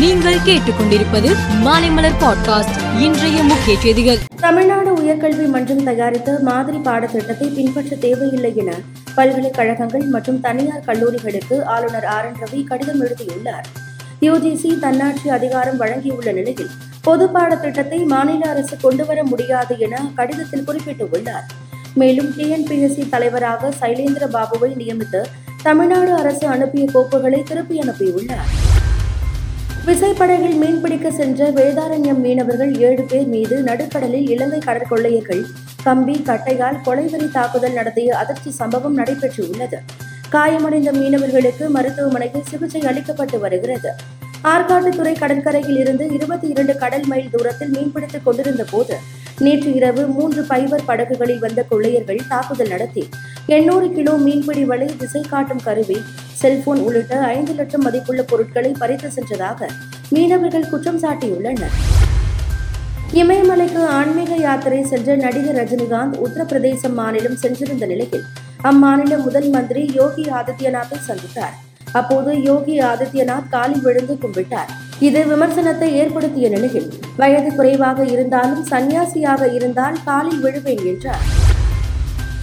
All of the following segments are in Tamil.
நீங்கள் கேட்டுக்கொண்டிருப்பது மாலைமலர் பாட்காஸ்ட். இன்றைய முக்கிய செய்திகள். தமிழ்நாடு உயர்கல்வி மன்றம் தயாரித்த மாதிரி பாடத்திட்டத்தை பின்பற்ற தேவையில்லை என பல்கலைக்கழகங்கள் மற்றும் தனியார் கல்லூரிகளுக்கு ஆளுநர் ஆர் என் ரவி கடிதம் எழுதியுள்ளார். யுஜிசி தன்னாட்சி அதிகாரம் வழங்கியுள்ள நிலையில் பொது பாடத்திட்டத்தை மாநில அரசு கொண்டுவர முடியாது என கடிதத்தில் குறிப்பிட்டுள்ளார். மேலும் டிஎன்பிஎஸ்சி தலைவராக சைலேந்திர பாபுவை நியமித்து தமிழ்நாடு அரசு அனுப்பிய கோப்புகளை திருப்பி அனுப்பியுள்ளார். விசைப்படகில் மீன்பிடிக்க சென்ற வேதாரண்யம் மீனவர்கள் ஏழு பேர் மீது நடுக்கடலில் இலங்கை கடற்கொள்ளையர்கள் கம்பி கட்டையால் கொலைவெறி தாக்குதல் நடத்திய அதிர்ச்சி சம்பவம் நடைபெற்றுள்ளது. காயமடைந்த மீனவர்களுக்கு மருத்துவமனையில் சிகிச்சை அளிக்கப்பட்டு வருகிறது. ஆற்காட்டுத்துறை கடற்கரையில் இருந்து இருபத்தி இரண்டு கடல் மைல் தூரத்தில் மீன்பிடித்துக் கொண்டிருந்த போது நேற்று இரவு மூன்று பைபர் படகுகளில் வந்த கொள்ளையர்கள் தாக்குதல் நடத்தி எண்ணூறு கிலோ மீன்பிடி வலை திசை காட்டும் கருவி செல்போன் உள்ளிட்ட ஐந்து லட்சம் மதிப்புள்ள பொருட்களை பறித்து சென்றதாக மீனவர்கள் குற்றம் சாட்டியுள்ளனர். இமயமலைக்கு ஆன்மீக யாத்திரை சென்ற நடிகர் ரஜினிகாந்த் உத்தரப்பிரதேச மாநிலம் சென்றிருந்த நிலையில் அம்மாநில முதல் மந்திரி யோகி ஆதித்யநாத்தை சந்தித்தார். அப்போது யோகி ஆதித்யநாத் காலில் விழுந்து கும்பிட்டார். இது விமர்சனத்தை ஏற்படுத்திய நிலையில் வயது குறைவாக இருந்தாலும் சன்னியாசியாக இருந்தால் காலில் விழுவேன் என்றார்.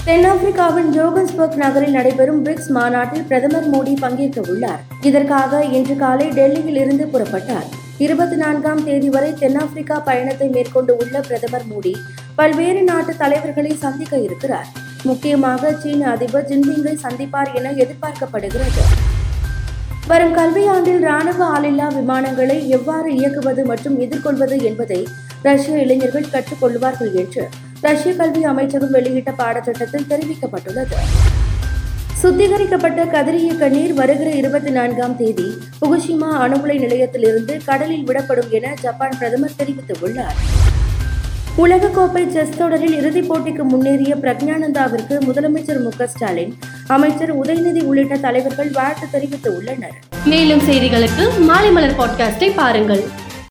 தென்னாப்பிரிக்காவின் ஜோகன்ஸ்பர்க் நகரில் நடைபெறும் பிரிக்ஸ் மாநாட்டில் பிரதமர் மோடி பங்கேற்க உள்ளார். இதற்காக இன்று காலை டெல்லியில் இருந்து புறப்பட்டார். இருபத்தி நான்காம் தேதி வரை தென்னாப்பிரிக்கா பயணத்தை மேற்கொண்டு உள்ள பிரதமர் மோடி பல்வேறு நாட்டு தலைவர்களை சந்திக்க இருக்கிறார். முக்கியமாக சீன அதிபர் ஜின்பிங்கை சந்திப்பார் என எதிர்பார்க்கப்படுகிறது. வரும் கல்வியாண்டில் ராணுவ ஆளில்லா விமானங்களை எவ்வாறு இயக்குவது மற்றும் எதிர்கொள்வது என்பதை ரஷ்ய இளைஞர்கள் கற்றுக்கொள்வார்கள் என்று ரஷ்ய கல்வி அமைச்சகம் வெளியிட்ட பாடத்திட்டத்தில் தெரிவிக்கப்பட்டுள்ளது. சுத்திகரிக்கப்பட்ட கதிரியக்க நீர் வருகிற இருபத்தி நான்காம் தேதி புகுஷிமா அணுகுலை நிலையத்திலிருந்து கடலில் விடப்படும் என ஜப்பான் பிரதமர் தெரிவித்துள்ளார். உலகக்கோப்பை செஸ் தொடரில் இறுதிப் போட்டிக்கு முன்னேறிய பிரக்ஞானந்தாவிற்கு முதலமைச்சர் மு ஸ்டாலின் அமைச்சர் உதயநிதி உள்ளிட்ட தலைவர்கள் வாழ்த்து தெரிவித்து உள்ளனர் மேலும் செய்திகளுக்கு மாலை மலர் பாட்காஸ்டை பாருங்கள்.